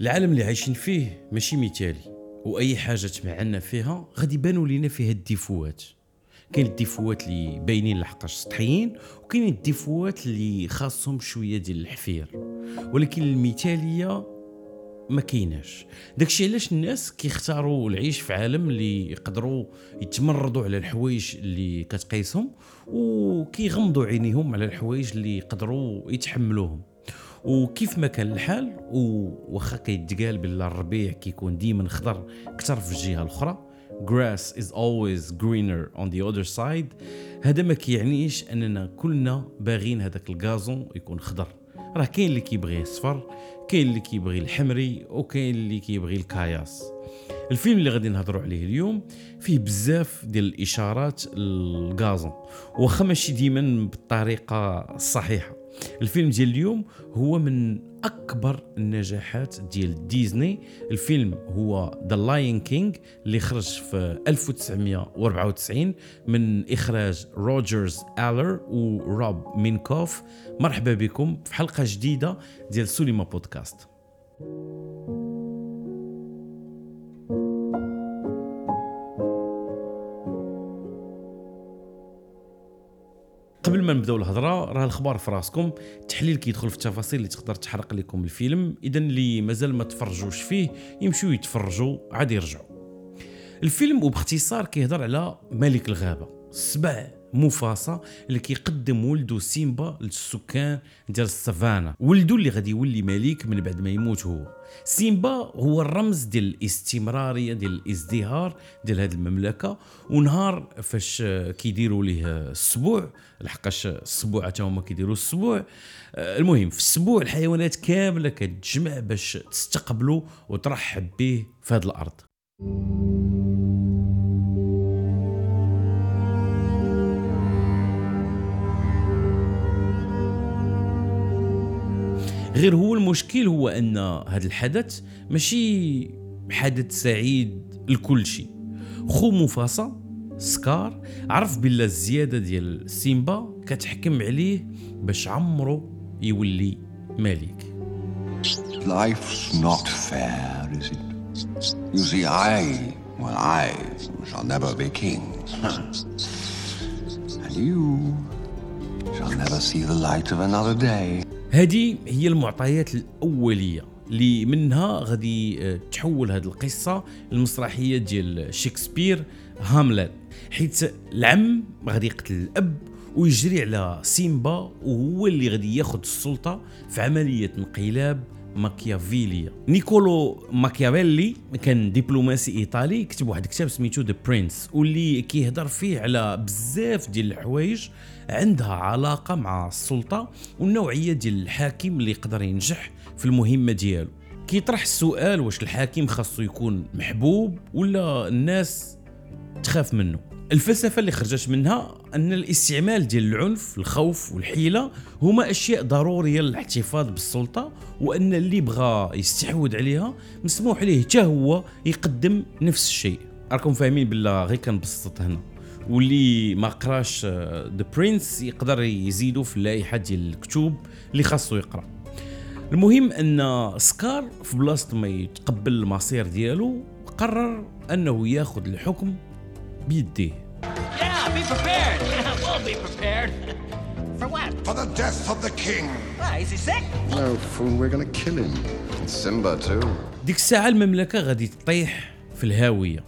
العالم اللي عايشين فيه ماشي مثالي وأي حاجة تبعنا فيها غادي يبانوا لينا فيها ال défauts. كاين ال défauts اللي باينين لحقاش سطحيين وكاين ال défauts اللي خاصهم شوية ديال الحفير. ولكن المثالية ما كايناش. داكشي علاش الناس كيختاروا العيش في عالم اللي يقدروا يتمردوا على الحوايج اللي كتقيسهم وكيغمضوا عينيهم على الحوايج اللي يقدروا يتحملوهم. وكيف ما كان الحال وواخا كيتقال بلا الربيع كيكون ديما خضر أكثر في الجهة الأخرى. Grass is always greener on the other side. هذا ما كيعنيش أننا كلنا باغين هذاك الغازون يكون خضر. راه كاين اللي كيبغي الصفر كاين اللي كيبغي الحمري وكاين اللي كيبغي الكاياس الفيلم اللي غادي نهضروا عليه اليوم فيه بزاف ديال الإشارات للغازون. واخا ماشي ديما بالطريقة الصحيحة. الفيلم ديال اليوم هو من أكبر النجاحات ديال ديزني. الفيلم هو The Lion King اللي خرج في 1994 من إخراج روجر ألرز وروب مينكوف مرحبا بكم في حلقة جديدة ديال سوليما بودكاست. نبداو الهضرة راه الخبار في راسكم. التحليل كيدخل في التفاصيل اللي تقدر تحرق لكم الفيلم. اذا اللي مازال ما تفرجوش فيه يمشيو يتفرجوا عاد يرجعوا. الفيلم وباختصار كيهضر على ملك الغابة السبع مفاسا اللي كيقدم ولده سيمبا للسكان ديال السافانا. ولده اللي غادي يولي ملك من بعد ما يموت هو. سيمبا هو الرمز ديال الاستمرارية ديال الازدهار ديال هذه المملكة. ونهار فاش كيديروا ليه السبوع لحقاش السبوع حتى هما كيديروا السبوع. المهم في السبوع الحيوانات كاملة كتجمع باش تستقبلوا وترحب به في هذه الأرض. غير هو المشكل هو أن هذا الحدث ماشي حدث سعيد لكل شيء خو مفاسا سكار عرف بلا الزيادة ديال سيمبا كتحكم عليه باش عمرو يولي ملك Life's not fair, is it? You see, I, well, I shall never be king. and you shall never see the light of another day. هذه هي المعطيات الأولية اللي منها غادي آه، تحول هذه القصة المسرحيه ديال شكسبير هاملت. حيت العم غادي يقتل الأب ويجري على سيمبا وهو اللي غادي ياخذ السلطة في عملية انقلاب ماكيافيليا. نيكولو ماكيافيلي كان دبلوماسي إيطالي كتب واحد الكتاب سميتو The Prince واللي كيهضر فيه على بزاف ديال الحوايج عندها علاقة مع السلطة والنوعية ديال الحاكم اللي يقدر ينجح في المهمة ديالو. كيطرح السؤال واش الحاكم خاصو يكون محبوب ولا الناس تخاف منه. الفلسفة اللي خرجت منها أن الاستعمال ديال العنف الخوف والحيلة هما أشياء ضرورية للاحتفاظ بالسلطة وأن اللي بغى يستحوذ عليها مسموح ليه حتى هو يقدم نفس الشيء. راكم فاهمين بالله غير كنبسط هنا. واللي ما قراش ذا برنس يقدر يزيدوا في اللائحة ديال الكتب اللي خاصو يقرا المهم أن سكار في بلاصة ما يتقبل المصير ديالو قرر أنه ياخذ الحكم بيديه Yeah, be prepared. we'll be prepared. For what? For the death of the king. Why, is he sick? No, fool, we're gonna kill him. Simba, too. ديك الساعة المملكة غادي تطيح في الهاوية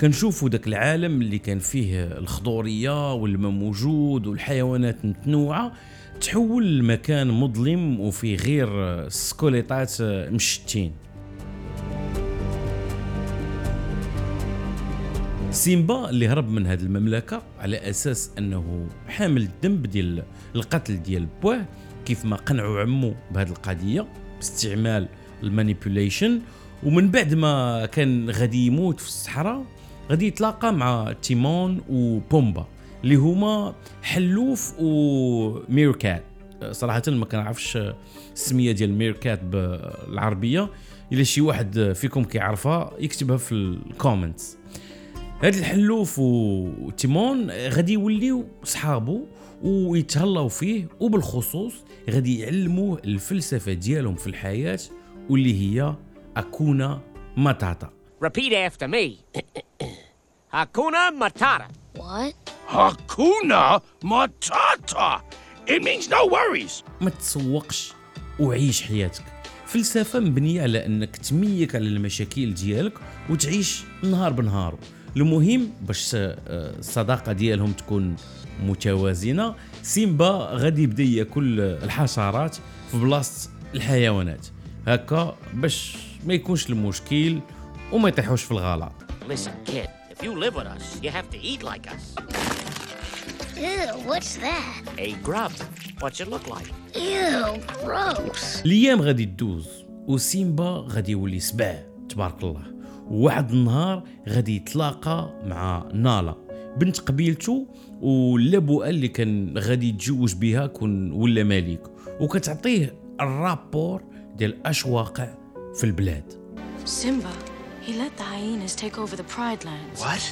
كنشوفوا داك العالم اللي كان فيه الخضورية والماء موجود والحيوانات متنوعة تحول لمكان مظلم وفيه غير سكوليطات مشتين. سيمبا اللي هرب من هذه المملكة على أساس أنه حامل الذنب ديال القتل ديال بواه كيف ما قنعوا عمو بهذه القضية باستعمال ال manipulation. ومن بعد ما كان غادي يموت في الصحراء غادي يتلاقى مع تيمون وبومبا اللي هما حلوف و meerkat صراحة ما كنعرفش السمية ديال meerkat بالعربية. إلا شي واحد فيكم كيعرفها يكتبها في ال comments. هاد الحلوف وتيمون غادي يوليو صحابو ويتهلاو فيه وبالخصوص غادي يعلموه الفلسفة ديالهم في الحياة واللي هي أكونا ماتاتا. Repeat after me. Hakuna Matata. What? Hakuna Matata. It means no worries. ما تسوقش وعيش حياتك فلسفة مبنية على أنك تميك على المشاكل ديالك وتعيش نهار بنهار المهم باش آه، الصداقة ديالهم تكون متوازنة سيمبا غادي يبدأ يأكل الحشرات في بلاصة الحيوانات هكا باش ما يكونش المشكل وما يطيحوش في الغلط Listen, kid, if you live with us, you have to eat like us. Ew, what's that? A grub. What's it look like? Ew, gross. الأيام غادي تدوز وسيمبا غادي يولي سبع تبارك الله وواحد النهار غادي يتلاقى مع نالا بنت قبيلته واللبؤه اللي كان غادي يتزوج بها كون ولا ملك وكتعطيه الرابور ديال اش واقع في البلاد Simba, he let the hyenas take over the Pride Lands. What?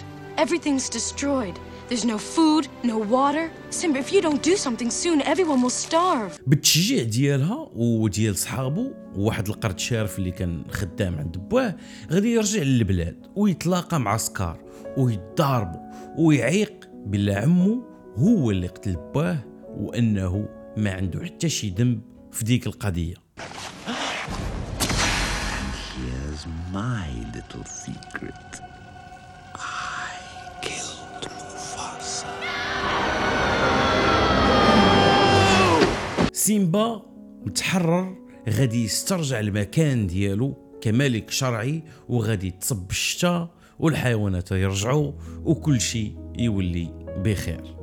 Everything's destroyed. There's no food, no water. Simba, if you don't do something soon, everyone will starve. بالتشجيع ديالها وديال صحابو وواحد القرد شارف اللي كان خدام عند بواه غادي يرجع للبلاد ويتلاقى مع سكار ويتضاربوا ويعيق بلا عمو هو اللي قتل بواه وأنه ما عنده حتى شي ذنب في ديك القضية Here's my little secret. I killed Mufasa. سيمبا متحرر غادي يسترجع المكان ديالو كملك شرعي وغادي تصب الشتاء والحيوانات يرجعوا وكل شيء يولي بخير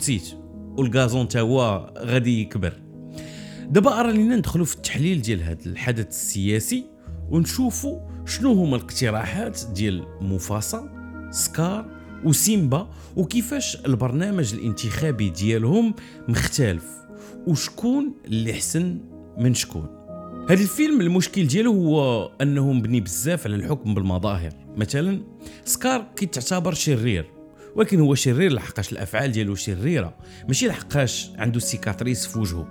نسيت والغازون تا هو غادي يكبر. دابا ارى لينا ندخلوا في التحليل ديال هذا الحدث السياسي ونشوفوا شنو هما الاقتراحات ديال مفاسا سكار وسيمبا وكيفاش البرنامج الانتخابي ديالهم مختلف وشكون اللي حسن من شكون. هذا الفيلم المشكل ديالو هو انه مبني بزاف على الحكم بالمظاهر. مثلا سكار كيتعتبر شرير. ولكن هو شرير لحقاش الأفعال ديالو شريرة ماشي لحقاش عنده cicatrice في وجهه.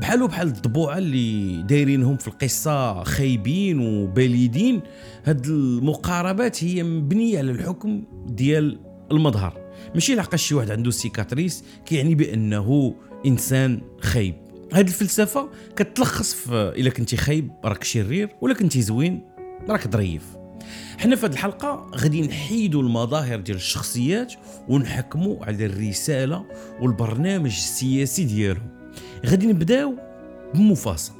بحالو بحال الضبوعه اللي دايرينهم في القصة خايبين وبليدين هاد المقاربات هي مبنية على الحكم ديال المظهر. ماشي لحقاش شي واحد عنده cicatrice كيعني بأنه إنسان خايب. هاد الفلسفة كتلخص في إلا كنتي خايب راك شرير ولا كنتي زوين راك ظريف حنا في هذه الحلقة غادي نحيدوا المظاهر ديال الشخصيات ونحكموا على الرسالة والبرنامج السياسي ديالهم غادي نبداو بمفاصة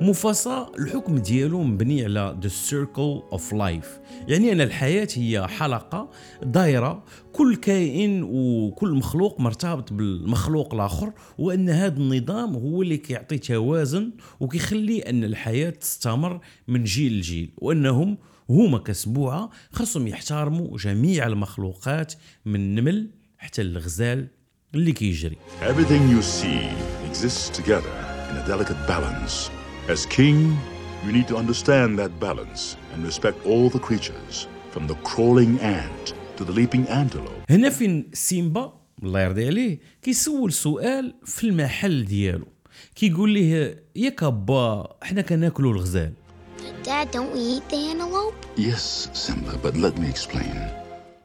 مفاصة الحكم ديالو مبني على The Circle of Life. يعني أن الحياة هي حلقة دايرة كل كائن وكل مخلوق مرتبط بالمخلوق الآخر وأن هذا النظام هو اللي كيعطي توازن وكيخلي أن الحياة تستمر من جيل لجيل وأنهم هما كسبوعة خاصهم يحترموا جميع المخلوقات من النمل حتى الغزال اللي كيجري Everything you see exists together in a delicate balance. As king, you need to understand that balance and respect all the creatures, from the crawling ant to the leaping antelope. هنا فين سيمبا الله يرضي عليه كيسول سؤال في المحل ديالو كيقول ليه ياك با حنا كناكلوا الغزال Dad, don't we eat the antelope? Yes, Simba, but let me explain.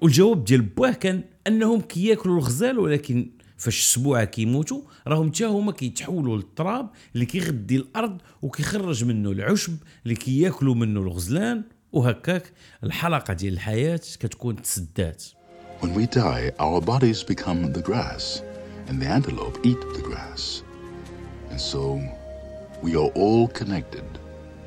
والجواب ديال بواه كان أنهم كياكلوا الغزال ولكن فاش السبوعه كيموتوا راهم حتى هما كيتحولوا للتراب اللي كيغدي الأرض وكيخرج منه العشب اللي كياكلوا منه الغزلان وهكاك الحلقة ديال الحياة كتكون تسدات When we die, our bodies become the grass, and the antelope eat the grass. And so, we are all connected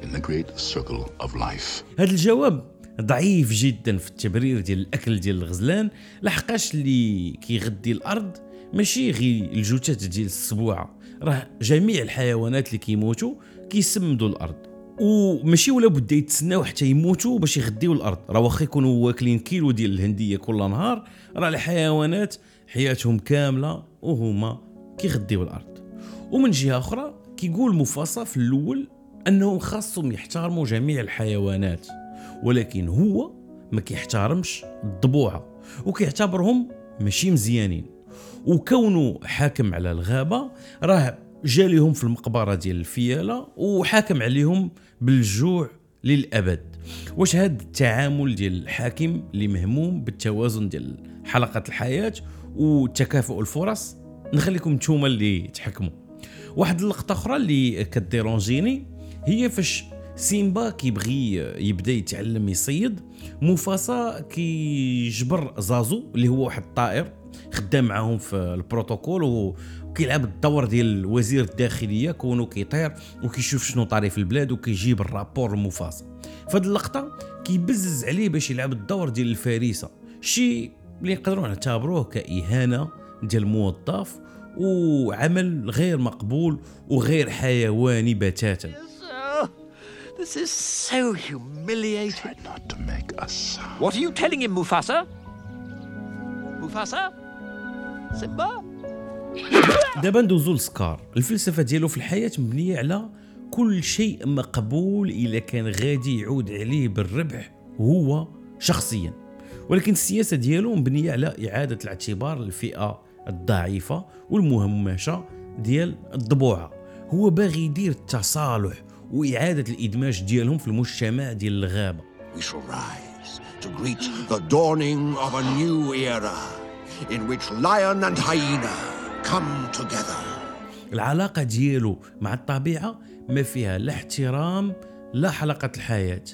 in the great circle of life. هذا الجواب ضعيف جدا في التبرير ديال الأكل ديال الغزلان لحقاش اللي كيغدي الأرض ماشي غير الجثث ديال السبوعه راه جميع الحيوانات اللي كيموتوا كيسمدوا الأرض. وماشي ولا بد يتسناو حتى يموتوا باش يغديو الأرض. راه واخا يكونوا واكلين كيلو ديال الهندية كل نهار راه الحيوانات حياتهم كاملة وهما كيغديو الأرض. ومن جهة أخرى كيقول مفاصة في الأول انهم خاصهم يحترموا جميع الحيوانات ولكن هو ما كيحترمش الضبوعه وكيعتبرهم ماشي مزيانين. وكونه حاكم على الغابة راه جا ليهم في المقبرة ديال الفياله وحاكم عليهم بالجوع للأبد. واش هذا التعامل ديال الحاكم اللي مهموم بالتوازن ديال حلقة الحياة وتكافؤ الفرص نخليكم نتوما اللي تحكموا. واحد اللقطة أخرى اللي كديرونجيني هي فاش سيمبا كيبغي يبدا يتعلم يصيد مفاسا كيجبر زازو اللي هو واحد الطائر خدام معاهم في البروتوكول وكيلعب الدور ديال وزير الداخلية كونه كيطير وكيشوف شنو طاري في البلاد وكيجيب الرابور لمفاسا فهاد اللقطة كيبزز عليه باش يلعب الدور ديال الفريسة شي اللي نقدروا نعتبروه كإهانة ديال الموظف وعمل غير مقبول وغير حيواني بتاتا. This is so humiliating. Not to make a sound. What are you telling him, Mufasa? Mufasa? Simba? دابا ندوزو لسكار الفلسفة ديالو في الحياة مبنية على كل شيء مقبول اذا كان غادي يعود عليه بالربح هو شخصيا ولكن السياسة ديالو مبنية على إعادة الاعتبار للفئة الضعيفة والمهمشة ديال الضبوعة هو باغي يدير التصالح وإعادة الإدماج ديالهم في المجتمع ديال الغابة. We shall rise to greet the dawning of a new era in which lion and hyena come together. العلاقة ديالو مع الطبيعة ما فيها لا احترام لا حلقة الحياة.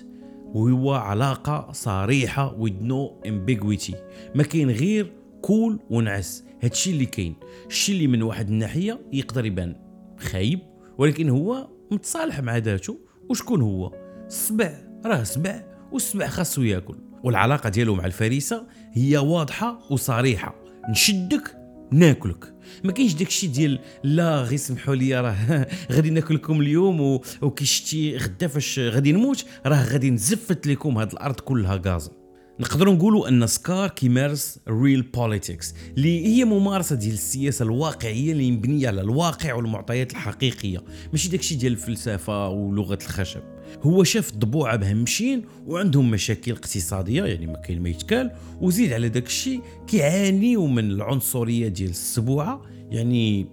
وهو علاقة صريحة with no ambiguity. ما كاين غير كول ونعس. هادشي اللي كاين. الشيء اللي من واحد الناحية يقدر يبان خايب ولكن هو متصالح مع ذاته وشكون هو؟ السبع راه سبع والسبع خاصو ياكل والعلاقة ديالو مع الفريسة هي واضحة وصريحة. نشدك ناكلك. ما كاينش داكشي ديال لا غير سمحوا لي راه غادي ناكلكم اليوم و... وكيشتي غدا فاش غادي نموت راه غادي نزفت لكم هاد الأرض كلها gazon نقدروا نقولوا أن سكار كيمارس real politics اللي هي ممارسة ديال السياسة الواقعية اللي مبنية على الواقع والمعطيات الحقيقية ماشي داكشي ديال الفلسفة ولغة الخشب هو شاف الضبوعه مهمشين وعندهم مشاكل اقتصادية يعني ما كاين ما يتكال وزيد على داك الشيء كيعانيوا من العنصرية ديال السبوعة يعني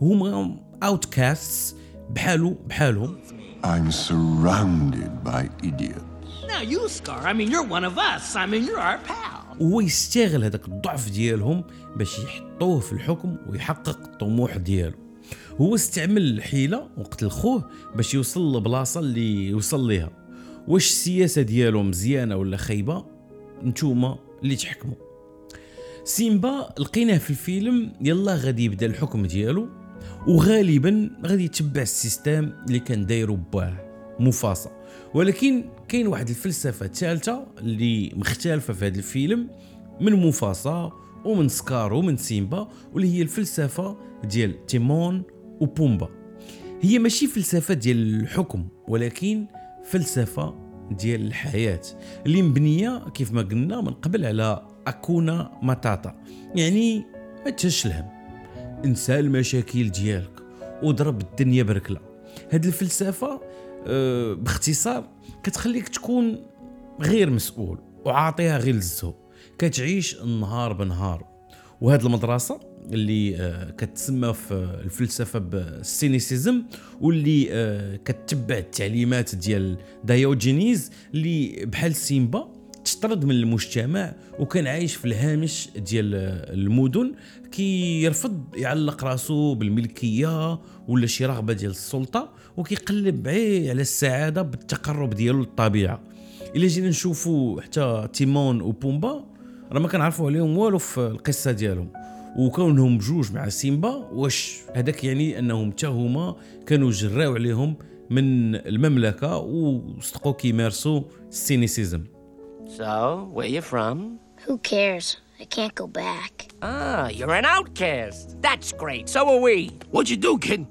هما اوتكاستس بحالو بحالهم I'm surrounded by idiots. وهو يستغل هذاك الضعف ديالهم باش يحطوه في الحكم ويحقق الطموح ديالو. هو استعمل الحيلة وقتل خوه باش يوصل لبلاصة اللي يوصل ليها. واش السياسة ديالو مزيانة ولا خايبة؟ نتوما اللي تحكموا. سيمبا لقيناه في الفيلم يلا غادي يبدا الحكم ديالو وغالبا غادي يتبع ال system اللي كان دايرو باه موفاسا ولكن كاين واحد الفلسفة ثالثه اللي مختلفة في هذا الفيلم من موفاسا ومن سكار ومن سيمبا واللي هي الفلسفة ديال تيمون وبومبا هي ماشي فلسفة ديال الحكم ولكن فلسفة ديال الحياة اللي مبنية كيف ما قلنا من قبل على أكونا ماتاتا. يعني ما الهم انسى المشاكل ديالك وضرب الدنيا بركلة. هاد الفلسفة باختصار كتخليك تكون غير مسؤول وعاطيها غير للزهو. كتعيش النهار بنهار. وهاد المدرسة اللي آه، كتسمى في الفلسفة بال cynicism واللي آه، كتبع التعليمات ديال Diogenes اللي بحال سيمبا تطرد من المجتمع وكان عايش في الهامش ديال المدن كيرفض يعلق راسو بالملكية ولا شي رغبة ديال السلطة وكيقلب غي على السعادة بالتقرب ديالو للطبيعة. إلا جينا نشوفوا حتى تيمون وبومبا راه ما كنعرفوا عليهم والو في القصة ديالهم. وكونهم بجوج مع سيمبا واش هذاك يعني أنهم حتى هما كانوا جراو عليهم من المملكة وصدقوا كيمارسوا ال cynicism. So, where you from? Who cares? I can't go back. Ah, you're an outcast. That's great. So are we. What'd you do, kid?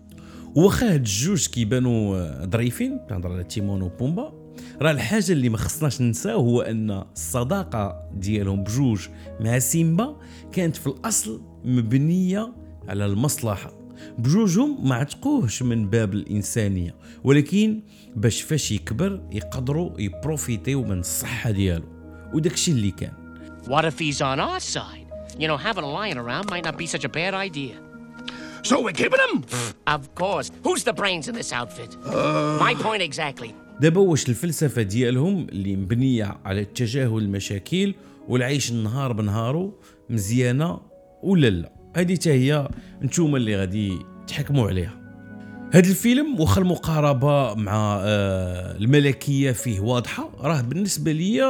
واخا هاد الجوج كيبانوا ظريفين كنهضر على تيمون وبومبا راه الحاجة اللي ما خصناش ننساو هو أن الصداقة ديالهم بجوج مع سيمبا كانت في الأصل مبنية على المصلحة بجوجهم ما عتقوهش من باب الإنسانية ولكن باش فاش يكبر يقدروا يبروفيتيو من الصحة ديالو وداكشي اللي كان What if he's on our side? You know, having a lion around might not be such a bad idea. So we're keeping him? Of course. Who's the brains in this outfit? My point exactly. دابا واش الفلسفة ديالهم اللي مبنية على تجاهل المشاكل والعيش النهار بنهارو مزيانة ولا لا هذه حتى هي نتوما اللي غادي تحكموا عليها. هذا الفيلم واخا المقاربة مع آه الملكية فيه واضحة راه بالنسبة ليا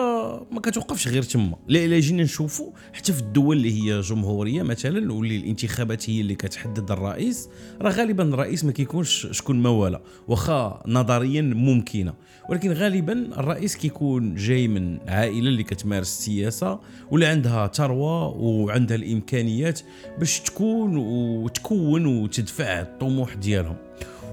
ما كتوقفش غير تما. لا الا جينا نشوفوا حتى في الدول اللي هي جمهورية مثلا واللي الانتخابات هي اللي كتحدد الرئيس راه غالبا الرئيس ما كيكونش شكون ما ولا واخا نظريا ممكنة. ولكن غالبا الرئيس كيكون جاي من عائلة اللي كتمارس السياسة ولا عندها ثروة وعندها الإمكانيات باش تكون وتكون وتدفع الطموح ديالهم.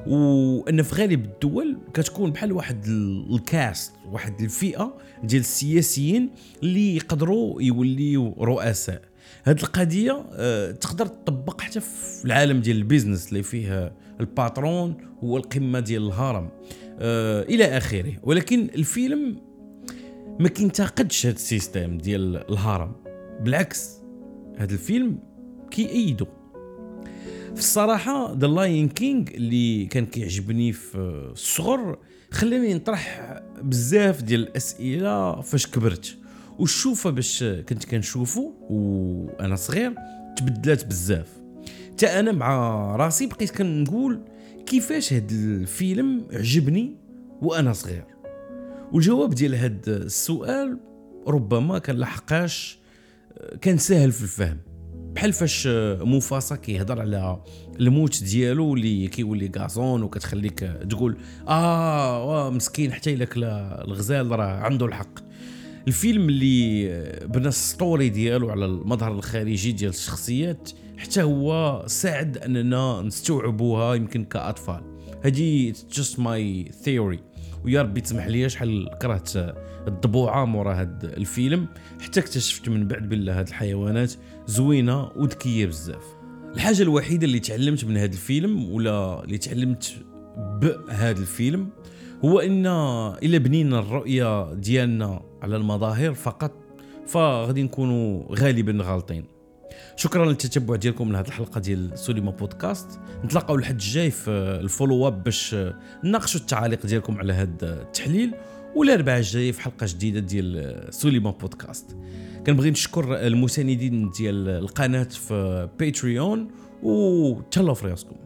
وإن في غالب الدول كتكون بحال واحد الكاست واحد الفئة ديال السياسيين اللي يقدروا يوليو رؤساء. هاد القضية آه، تقدر تطبق حتى في العالم ديال ال business اللي فيه ال patron هو القمه ديال الهرم. آه، إلى آخره. ولكن الفيلم ما كينتقدش هاد ال system ديال الهرم. بالعكس هاد الفيلم كيأيدو. في الصراحة The Lion King اللي كان كيعجبني في الصغر خلاني نطرح بزاف ديال الأسئلة فاش كبرت. والشوفه باش كنت كنشوفو وأنا صغير تبدلات بزاف. حتى أنا مع راسي بقيت كنقول كيفاش هاد الفيلم عجبني وأنا صغير. والجواب ديال هاد السؤال ربما كان لحقاش كان سهل في الفهم. بحال فاش موفاسا كيهضر على الموت ديالو اللي كيولي غازون وكتخليك تقول آه مسكين حتى إلا كلا الغزال راه عنده الحق. الفيلم اللي بنى ال story ديالو على المظهر الخارجي ديال الشخصيات حتى هو ساعد أننا نستوعبوها يمكن كأطفال. هذه just my theory ويا ربي تسمح لي شحال كرهت الضبوعة مورا هاد الفيلم. حتى اكتشفت من بعد بالله هاد الحيوانات زوينة وذكية بزاف. الحاجة الوحيدة اللي تعلمت من هاد الفيلم ولا اللي تعلمت بهذا الفيلم هو إن إلا بنينا الرؤية ديالنا على المظاهر فقط فغادي نكونوا غالبا غالطين. شكرا للتتبع ديالكم لهذه الحلقة ديال سوليما بودكاست. نتلاقاو الحد الجاي في ال follow up باش نناقشوا التعاليق ديالكم على هذا التحليل. والاربعاء الجاي في حلقة جديدة ديال سوليما بودكاست. كنبغي نشكر المساندين ديال القناة في Patreon وتهلاو في راسكم.